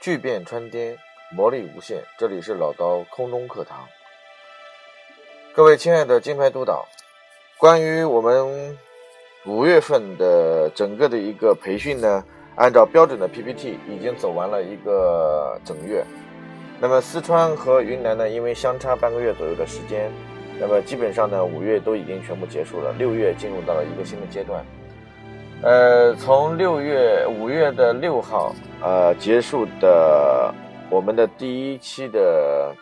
巨变穿天，魔力无限。这里是老刀空中课堂。各位亲爱的金牌督导，关于我们五月份的整个的一个培训呢，按照标准的 PPT 已经走完了一个整月。那么四川和云南呢，因为相差半个月左右的时间，那么基本上呢，五月都已经全部结束了，六月进入到了一个新的阶段。呃，从六月五月的六号，呃，结束的我们的第一期的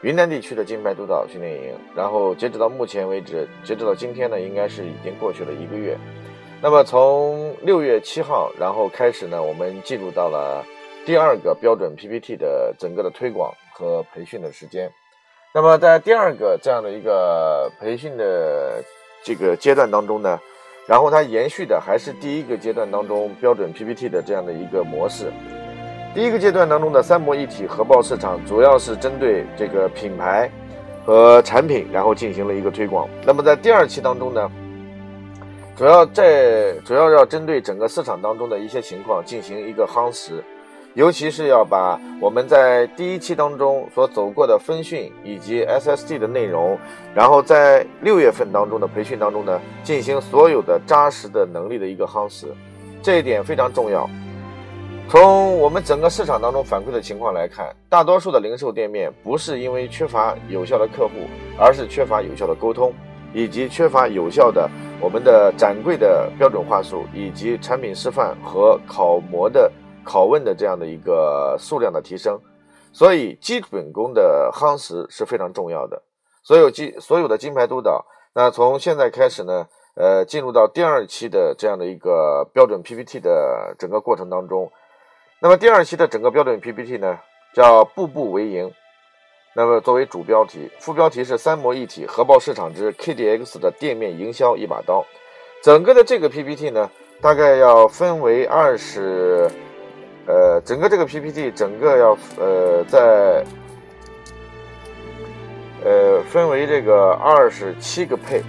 云南地区的金牌督导训练营，然后截止到目前为止，截止到今天呢，应该是已经过去了一个月。那么从六月七号，然后开始呢，我们进入到了第二个标准 PPT 的整个的推广和培训的时间。那么在第二个这样的一个培训的这个阶段当中呢。然后它延续的还是第一个阶段当中标准 PPT 的这样的一个模式。第一个阶段当中的三模一体核爆市场，主要是针对这个品牌和产品，然后进行了一个推广。那么在第二期当中呢，主要在主要要针对整个市场当中的一些情况进行一个夯实。尤其是要把我们在第一期当中所走过的分训以及 SSD 的内容，然后在六月份当中的培训当中呢，进行所有的扎实的能力的一个夯实，这一点非常重要。从我们整个市场当中反馈的情况来看，大多数的零售店面不是因为缺乏有效的客户，而是缺乏有效的沟通，以及缺乏有效的我们的展柜的标准话术，以及产品示范和考模的。拷问的这样的一个数量的提升，所以基本功的夯实是非常重要的。所有金所有的金牌督导，那从现在开始呢，呃，进入到第二期的这样的一个标准 PPT 的整个过程当中。那么第二期的整个标准 PPT 呢，叫步步为营。那么作为主标题，副标题是三模一体核爆市场之 KDX 的店面营销一把刀。整个的这个 PPT 呢，大概要分为二十。呃，整个这个 PPT 整个要呃在呃分为这个二十七个配，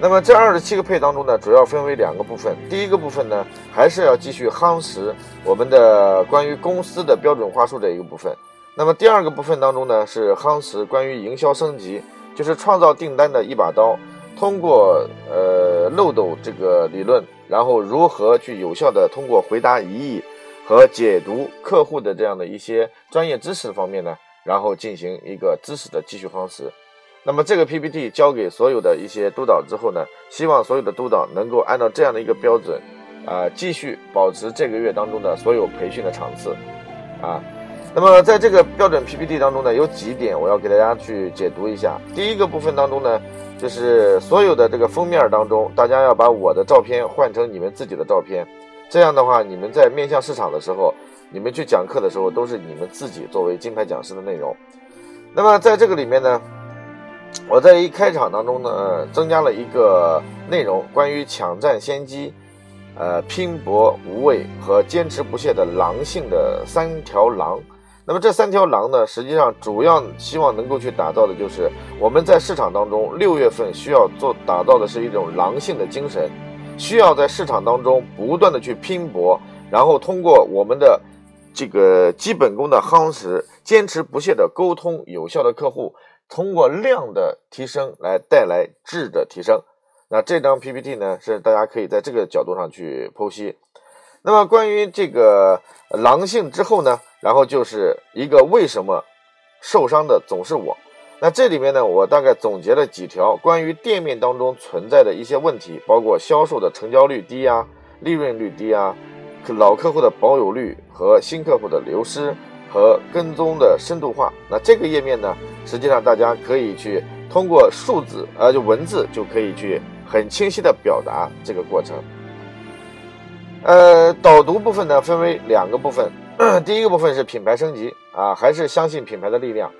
那么这二十七个配当中呢，主要分为两个部分。第一个部分呢，还是要继续夯实我们的关于公司的标准话术这一个部分。那么第二个部分当中呢，是夯实关于营销升级，就是创造订单的一把刀。通过呃漏斗这个理论，然后如何去有效的通过回答疑义。和解读客户的这样的一些专业知识方面呢，然后进行一个知识的继续夯实。那么这个 PPT 交给所有的一些督导之后呢，希望所有的督导能够按照这样的一个标准，啊，继续保持这个月当中的所有培训的场次，啊。那么在这个标准 PPT 当中呢，有几点我要给大家去解读一下。第一个部分当中呢，就是所有的这个封面当中，大家要把我的照片换成你们自己的照片。这样的话，你们在面向市场的时候，你们去讲课的时候，都是你们自己作为金牌讲师的内容。那么在这个里面呢，我在一开场当中呢，增加了一个内容，关于抢占先机、呃拼搏无畏和坚持不懈的狼性的三条狼。那么这三条狼呢，实际上主要希望能够去打造的就是我们在市场当中六月份需要做打造的是一种狼性的精神。需要在市场当中不断的去拼搏，然后通过我们的这个基本功的夯实，坚持不懈的沟通，有效的客户，通过量的提升来带来质的提升。那这张 PPT 呢，是大家可以在这个角度上去剖析。那么关于这个狼性之后呢，然后就是一个为什么受伤的总是我。那这里面呢，我大概总结了几条关于店面当中存在的一些问题，包括销售的成交率低啊，利润率低啊，老客户的保有率和新客户的流失和跟踪的深度化。那这个页面呢，实际上大家可以去通过数字，呃，就文字就可以去很清晰的表达这个过程。呃，导读部分呢，分为两个部分，第一个部分是品牌升级啊，还是相信品牌的力量。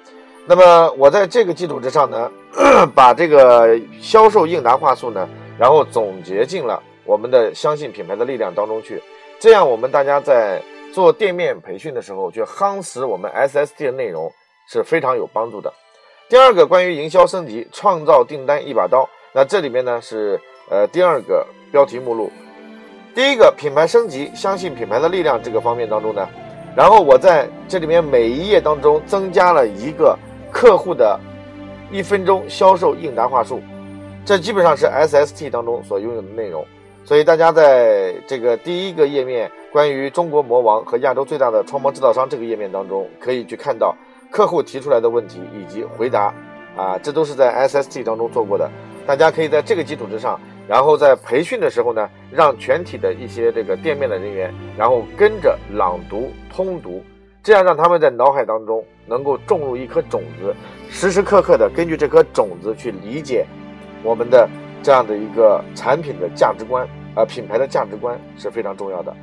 那么我在这个基础之上呢，把这个销售应答话术呢，然后总结进了我们的相信品牌的力量当中去。这样我们大家在做店面培训的时候，去夯实我们 SSD 的内容是非常有帮助的。第二个关于营销升级，创造订单一把刀。那这里面呢是呃第二个标题目录。第一个品牌升级，相信品牌的力量这个方面当中呢。然后我在这里面每一页当中增加了一个客户的一分钟销售应答话术，这基本上是 SST 当中所拥有的内容。所以大家在这个第一个页面关于中国魔王和亚洲最大的窗膜制造商这个页面当中，可以去看到客户提出来的问题以及回答，啊，这都是在 SST 当中做过的。大家可以在这个基础之上，然后在培训的时候呢，让全体的一些这个店面的人员，然后跟着朗读、通读，这样让他们在脑海当中能够种入一颗种子，时时刻刻的根据这颗种子去理解我们的这样的一个产品的价值观。啊，品牌的价值观是非常重要的。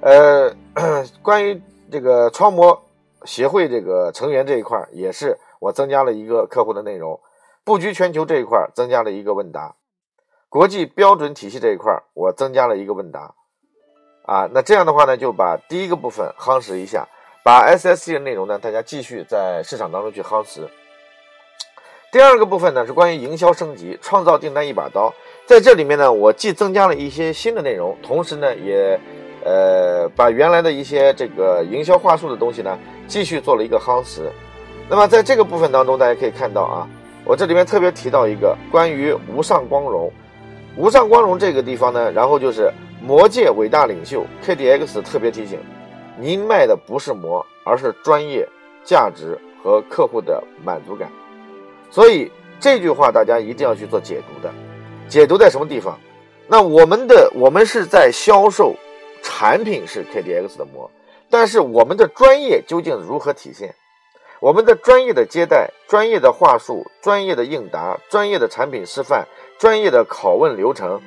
呃，关于这个窗膜协会这个成员这一块，也是我增加了一个客户的内容。布局全球这一块增加了一个问答，国际标准体系这一块我增加了一个问答。啊，那这样的话呢，就把第一个部分夯实一下，把 SSC 的内容呢，大家继续在市场当中去夯实。第二个部分呢，是关于营销升级，创造订单一把刀。在这里面呢，我既增加了一些新的内容，同时呢，也，呃，把原来的一些这个营销话术的东西呢，继续做了一个夯实。那么在这个部分当中，大家可以看到啊，我这里面特别提到一个关于无上光荣，无上光荣这个地方呢，然后就是魔界伟大领袖 KDX 特别提醒，您卖的不是膜，而是专业、价值和客户的满足感。所以这句话大家一定要去做解读的。解读在什么地方？那我们的我们是在销售产品是 KDX 的膜，但是我们的专业究竟如何体现？我们的专业的接待、专业的话术、专业的应答、专业的产品示范、专业的拷问流程，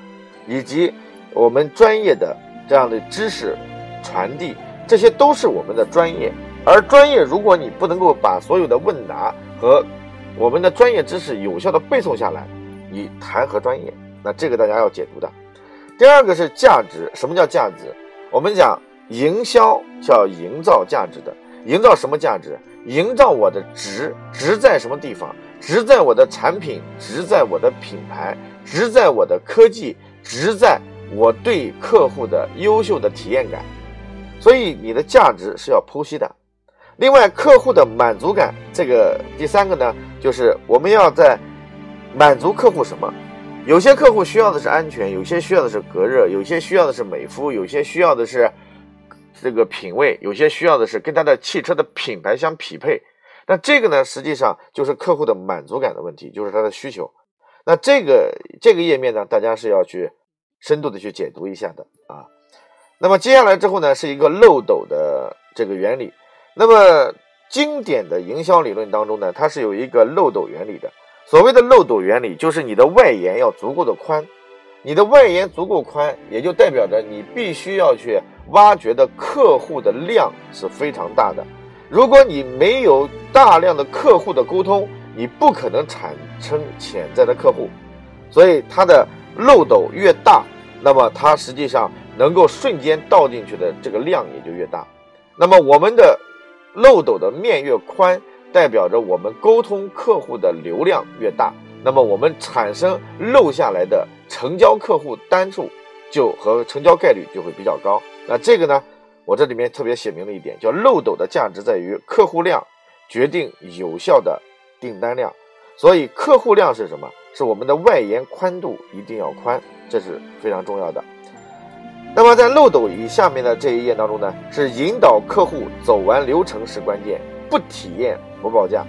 以及我们专业的这样的知识传递，这些都是我们的专业。而专业，如果你不能够把所有的问答和我们的专业知识有效的背诵下来，你谈何专业？那这个大家要解读的。第二个是价值，什么叫价值？我们讲营销叫营造价值的，营造什么价值？营造我的值，值在什么地方？值在我的产品，值在我的品牌，值在我的科技，值在我对客户的优秀的体验感。所以你的价值是要剖析的。另外，客户的满足感，这个第三个呢，就是我们要在。满足客户什么？有些客户需要的是安全，有些需要的是隔热，有些需要的是美肤，有些需要的是这个品味，有些需要的是跟他的汽车的品牌相匹配。那这个呢，实际上就是客户的满足感的问题，就是他的需求。那这个这个页面呢，大家是要去深度的去解读一下的啊。那么接下来之后呢，是一个漏斗的这个原理。那么经典的营销理论当中呢，它是有一个漏斗原理的。所谓的漏斗原理，就是你的外延要足够的宽，你的外延足够宽，也就代表着你必须要去挖掘的客户的量是非常大的。如果你没有大量的客户的沟通，你不可能产生潜在的客户。所以它的漏斗越大，那么它实际上能够瞬间倒进去的这个量也就越大。那么我们的漏斗的面越宽。代表着我们沟通客户的流量越大，那么我们产生漏下来的成交客户单数就和成交概率就会比较高。那这个呢，我这里面特别写明了一点，叫漏斗的价值在于客户量决定有效的订单量。所以客户量是什么？是我们的外延宽度一定要宽，这是非常重要的。那么在漏斗以下面的这一页当中呢，是引导客户走完流程是关键，不体验。不报价，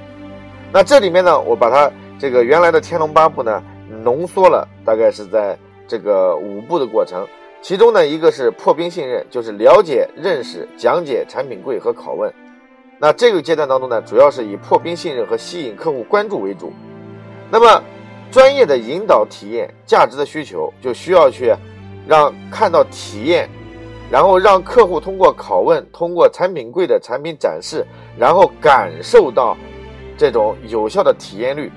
那这里面呢，我把它这个原来的《天龙八部》呢浓缩了，大概是在这个五步的过程。其中呢，一个是破冰信任，就是了解、认识、讲解产品柜和拷问。那这个阶段当中呢，主要是以破冰信任和吸引客户关注为主。那么，专业的引导体验价值的需求，就需要去让看到体验。然后让客户通过拷问，通过产品柜的产品展示，然后感受到这种有效的体验率，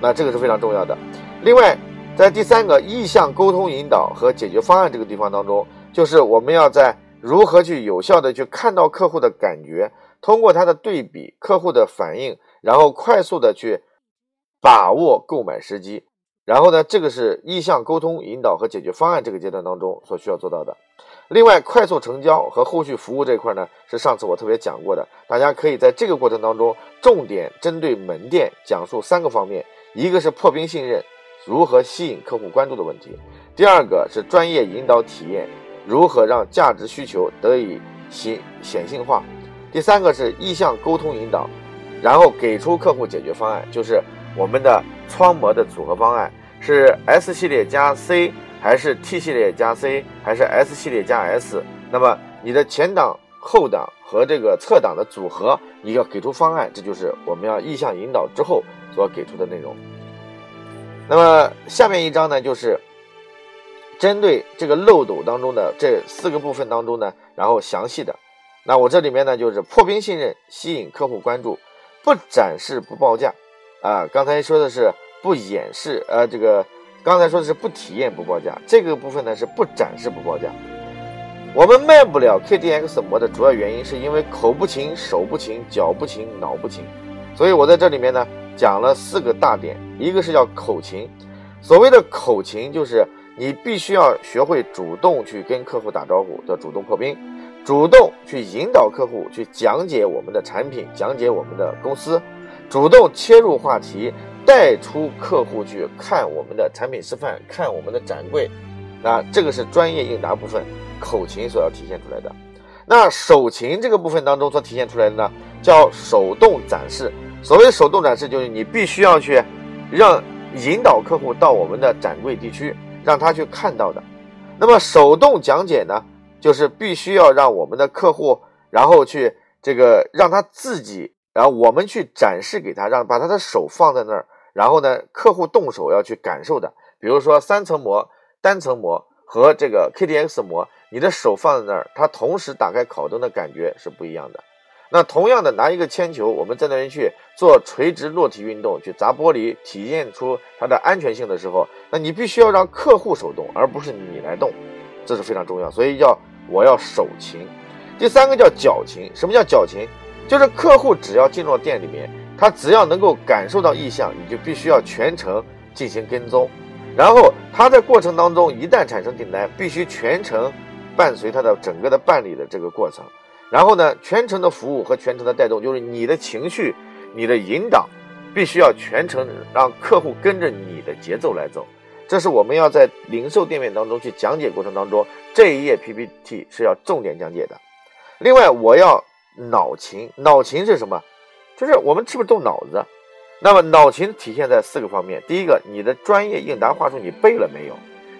那这个是非常重要的。另外，在第三个意向沟通引导和解决方案这个地方当中，就是我们要在如何去有效的去看到客户的感觉，通过他的对比、客户的反应，然后快速的去把握购买时机。然后呢，这个是意向沟通引导和解决方案这个阶段当中所需要做到的。另外，快速成交和后续服务这块呢，是上次我特别讲过的，大家可以在这个过程当中重点针对门店讲述三个方面：一个是破冰信任，如何吸引客户关注的问题；第二个是专业引导体验，如何让价值需求得以显显性化；第三个是意向沟通引导，然后给出客户解决方案，就是我们的窗膜的组合方案是 S 系列加 C。还是 T 系列加 C，还是 S 系列加 S？那么你的前挡、后挡和这个侧挡的组合，你要给出方案，这就是我们要意向引导之后所给出的内容。那么下面一章呢，就是针对这个漏斗当中的这四个部分当中呢，然后详细的。那我这里面呢，就是破冰信任，吸引客户关注，不展示不报价啊。刚才说的是不演示，呃，这个。刚才说的是不体验不报价，这个部分呢是不展示不报价。我们卖不了 KDX 膜的主要原因是因为口不勤、手不勤、脚不勤、脑不勤。所以我在这里面呢讲了四个大点，一个是叫口勤。所谓的口勤，就是你必须要学会主动去跟客户打招呼，叫主动破冰，主动去引导客户去讲解我们的产品，讲解我们的公司，主动切入话题。带出客户去看我们的产品示范，看我们的展柜，那这个是专业应答部分口琴所要体现出来的。那手琴这个部分当中所体现出来的呢，叫手动展示。所谓手动展示，就是你必须要去让引导客户到我们的展柜地区，让他去看到的。那么手动讲解呢，就是必须要让我们的客户，然后去这个让他自己，然后我们去展示给他，让把他的手放在那儿。然后呢，客户动手要去感受的，比如说三层膜、单层膜和这个 KDX 膜，你的手放在那儿，它同时打开烤灯的感觉是不一样的。那同样的，拿一个铅球，我们在那边去做垂直落体运动，去砸玻璃，体现出它的安全性的时候，那你必须要让客户手动，而不是你来动，这是非常重要。所以要我要手勤。第三个叫脚勤，什么叫脚勤？就是客户只要进入店里面。他只要能够感受到意向，你就必须要全程进行跟踪，然后他在过程当中一旦产生订单，必须全程伴随他的整个的办理的这个过程，然后呢，全程的服务和全程的带动，就是你的情绪、你的引导，必须要全程让客户跟着你的节奏来走，这是我们要在零售店面当中去讲解过程当中这一页 PPT 是要重点讲解的。另外，我要脑勤，脑勤是什么？就是我们是不是动脑子？那么脑勤体现在四个方面：第一个，你的专业应答话术你背了没有？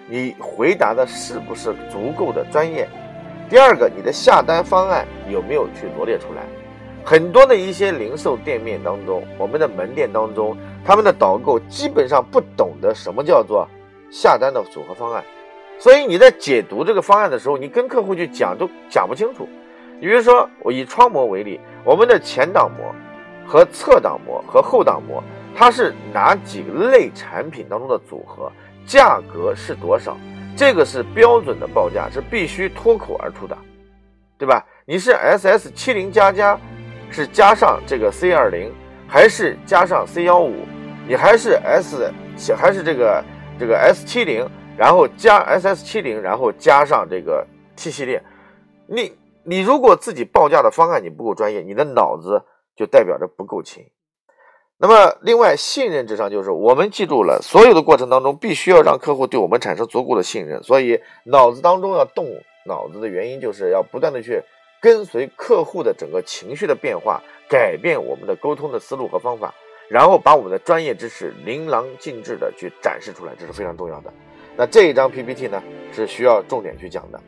你回答的是不是足够的专业？第二个，你的下单方案有没有去罗列出来？很多的一些零售店面当中，我们的门店当中，他们的导购基本上不懂得什么叫做下单的组合方案，所以你在解读这个方案的时候，你跟客户去讲都讲不清楚。比如说，我以窗膜为例，我们的前挡膜。和侧挡膜和后挡膜，它是哪几类产品当中的组合？价格是多少？这个是标准的报价，是必须脱口而出的，对吧？你是 S S 七零加加，是加上这个 C 二零，还是加上 C 幺五？你还是 S 还是这个这个 S 七零，然后加 S S 七零，然后加上这个 T 系列？你你如果自己报价的方案你不够专业，你的脑子。就代表着不够勤。那么，另外信任之上，就是我们记住了，所有的过程当中，必须要让客户对我们产生足够的信任。所以，脑子当中要动脑子的原因，就是要不断的去跟随客户的整个情绪的变化，改变我们的沟通的思路和方法，然后把我们的专业知识淋漓尽致的去展示出来，这是非常重要的。那这一张 PPT 呢，是需要重点去讲的。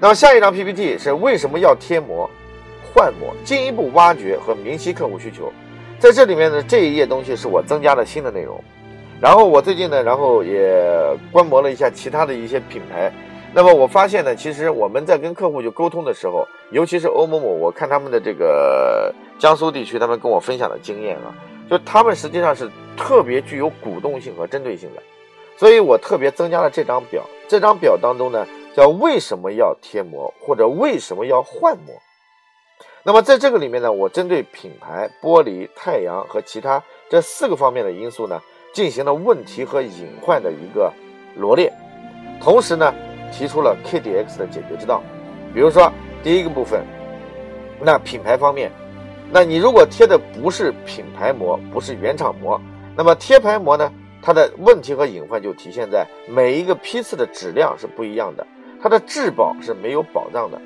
那么下一张 PPT 是为什么要贴膜？换膜，进一步挖掘和明晰客户需求，在这里面呢，这一页东西是我增加了新的内容。然后我最近呢，然后也观摩了一下其他的一些品牌。那么我发现呢，其实我们在跟客户就沟通的时候，尤其是欧某某，我看他们的这个江苏地区，他们跟我分享的经验啊，就他们实际上是特别具有鼓动性和针对性的。所以我特别增加了这张表。这张表当中呢，叫为什么要贴膜，或者为什么要换膜。那么在这个里面呢，我针对品牌、玻璃、太阳和其他这四个方面的因素呢，进行了问题和隐患的一个罗列。同时呢，提出了 KDX 的解决之道。比如说第一个部分，那品牌方面，那你如果贴的不是品牌膜，不是原厂膜，那么贴牌膜呢，它的问题和隐患就体现在每一个批次的质量是不一样的，它的质保是没有保障的。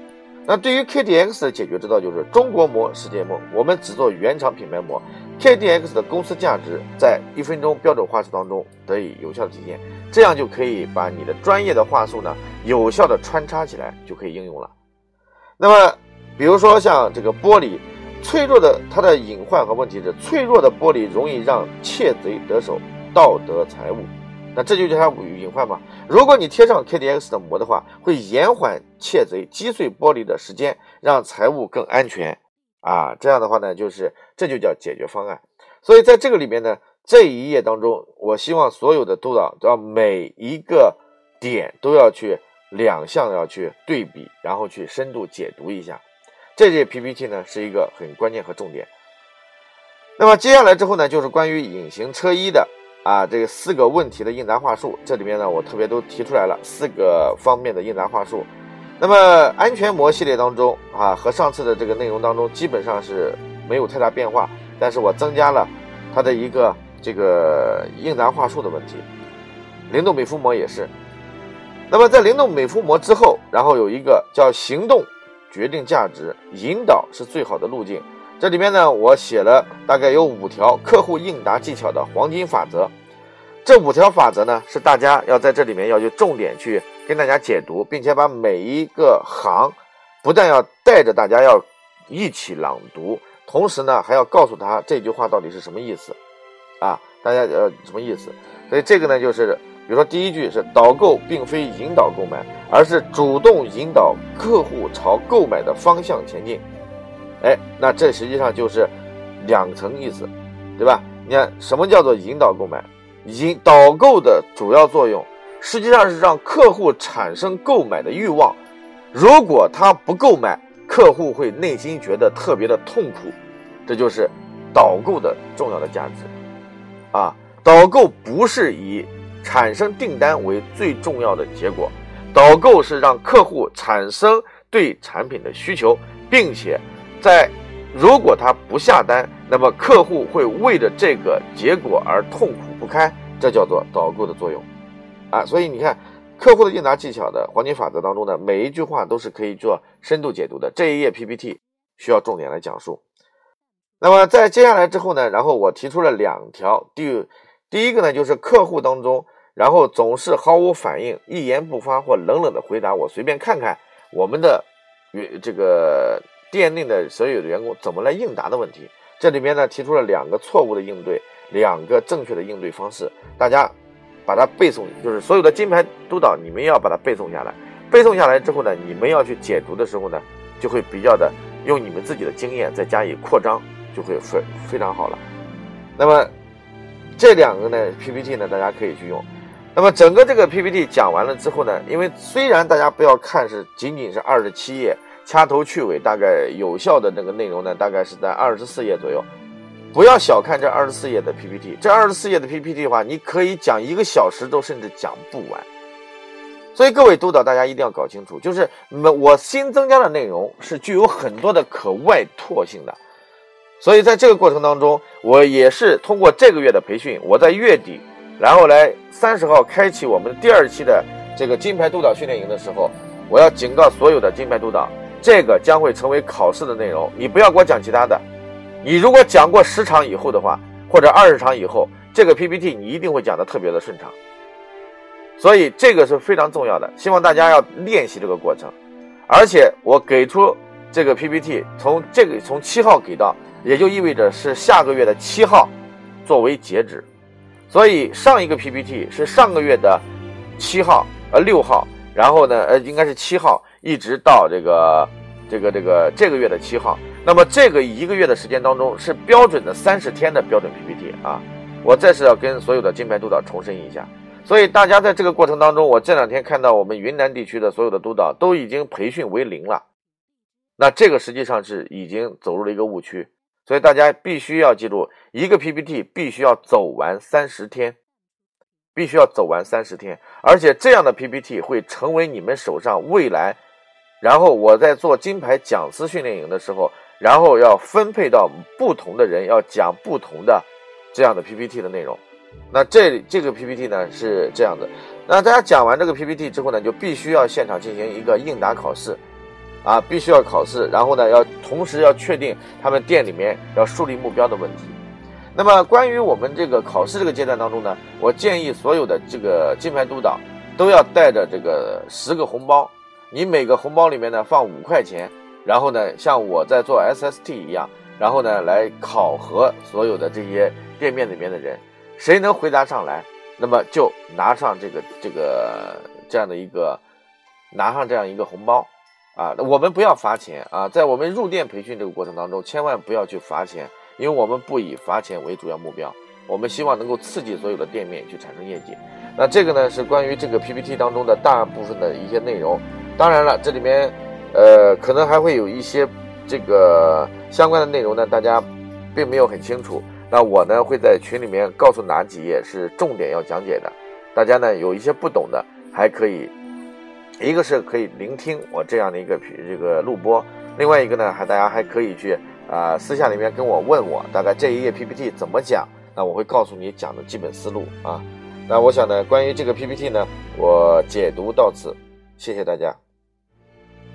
那对于 KDX 的解决之道就是中国膜世界梦，我们只做原厂品牌膜，KDX 的公司价值在一分钟标准话术当中得以有效的体现，这样就可以把你的专业的话术呢有效的穿插起来，就可以应用了。那么，比如说像这个玻璃，脆弱的它的隐患和问题是脆弱的玻璃容易让窃贼得手，盗得财物。那这就叫它隐患嘛。如果你贴上 KDX 的膜的话，会延缓窃贼击碎玻璃的时间，让财物更安全啊。这样的话呢，就是这就叫解决方案。所以在这个里面呢，这一页当中，我希望所有的督导都要每一个点都要去两项要去对比，然后去深度解读一下。这页 PPT 呢是一个很关键和重点。那么接下来之后呢，就是关于隐形车衣的。啊，这个四个问题的应答话术，这里面呢，我特别都提出来了四个方面的应答话术。那么安全膜系列当中啊，和上次的这个内容当中基本上是没有太大变化，但是我增加了它的一个这个应答话术的问题。灵动美肤膜也是。那么在灵动美肤膜之后，然后有一个叫行动决定价值，引导是最好的路径。这里面呢，我写了大概有五条客户应答技巧的黄金法则。这五条法则呢，是大家要在这里面要去重点去跟大家解读，并且把每一个行不但要带着大家要一起朗读，同时呢，还要告诉他这句话到底是什么意思啊？大家呃什么意思？所以这个呢，就是比如说第一句是导购并非引导购买，而是主动引导客户朝购买的方向前进。哎，那这实际上就是两层意思，对吧？你看，什么叫做引导购买？引导购的主要作用，实际上是让客户产生购买的欲望。如果他不购买，客户会内心觉得特别的痛苦。这就是导购的重要的价值啊！导购不是以产生订单为最重要的结果，导购是让客户产生对产品的需求，并且。在如果他不下单，那么客户会为着这个结果而痛苦不堪，这叫做导购的作用啊。所以你看，客户的应答技巧的黄金法则当中呢，每一句话都是可以做深度解读的。这一页 PPT 需要重点来讲述。那么在接下来之后呢，然后我提出了两条，第第一个呢就是客户当中，然后总是毫无反应，一言不发或冷冷的回答我随便看看，我们的与这个。店内的所有的员工怎么来应答的问题，这里面呢提出了两个错误的应对，两个正确的应对方式，大家把它背诵，就是所有的金牌督导，你们要把它背诵下来。背诵下来之后呢，你们要去解读的时候呢，就会比较的用你们自己的经验再加以扩张，就会非非常好了。那么这两个呢 PPT 呢，大家可以去用。那么整个这个 PPT 讲完了之后呢，因为虽然大家不要看是仅仅是二十七页。掐头去尾，大概有效的那个内容呢，大概是在二十四页左右。不要小看这二十四页的 PPT，这二十四页的 PPT 的话，你可以讲一个小时都甚至讲不完。所以各位督导，大家一定要搞清楚，就是我新增加的内容是具有很多的可外拓性的。所以在这个过程当中，我也是通过这个月的培训，我在月底，然后来三十号开启我们第二期的这个金牌督导训练营的时候，我要警告所有的金牌督导。这个将会成为考试的内容，你不要给我讲其他的。你如果讲过十场以后的话，或者二十场以后，这个 PPT 你一定会讲的特别的顺畅。所以这个是非常重要的，希望大家要练习这个过程。而且我给出这个 PPT，从这个从七号给到，也就意味着是下个月的七号作为截止。所以上一个 PPT 是上个月的七号，呃六号，然后呢，呃应该是七号。一直到这个这个这个这个月的七号，那么这个一个月的时间当中是标准的三十天的标准 PPT 啊，我再次要跟所有的金牌督导重申一下。所以大家在这个过程当中，我这两天看到我们云南地区的所有的督导都已经培训为零了，那这个实际上是已经走入了一个误区。所以大家必须要记住，一个 PPT 必须要走完三十天，必须要走完三十天，而且这样的 PPT 会成为你们手上未来，然后我在做金牌讲师训练营的时候，然后要分配到不同的人要讲不同的这样的 PPT 的内容。那这这个 PPT 呢是这样的，那大家讲完这个 PPT 之后呢，就必须要现场进行一个应答考试。啊，必须要考试，然后呢，要同时要确定他们店里面要树立目标的问题。那么，关于我们这个考试这个阶段当中呢，我建议所有的这个金牌督导都要带着这个十个红包，你每个红包里面呢放五块钱，然后呢，像我在做 SST 一样，然后呢来考核所有的这些店面里面的人，谁能回答上来，那么就拿上这个这个这样的一个拿上这样一个红包。啊，我们不要罚钱啊！在我们入店培训这个过程当中，千万不要去罚钱，因为我们不以罚钱为主要目标，我们希望能够刺激所有的店面去产生业绩。那这个呢，是关于这个 PPT 当中的大部分的一些内容。当然了，这里面，呃，可能还会有一些这个相关的内容呢，大家并没有很清楚。那我呢，会在群里面告诉哪几页是重点要讲解的，大家呢有一些不懂的，还可以。一个是可以聆听我这样的一个这个录播，另外一个呢，还大家还可以去啊私下里面跟我问我大概这一页 PPT 怎么讲，那我会告诉你讲的基本思路啊。那我想呢，关于这个 PPT 呢，我解读到此，谢谢大家。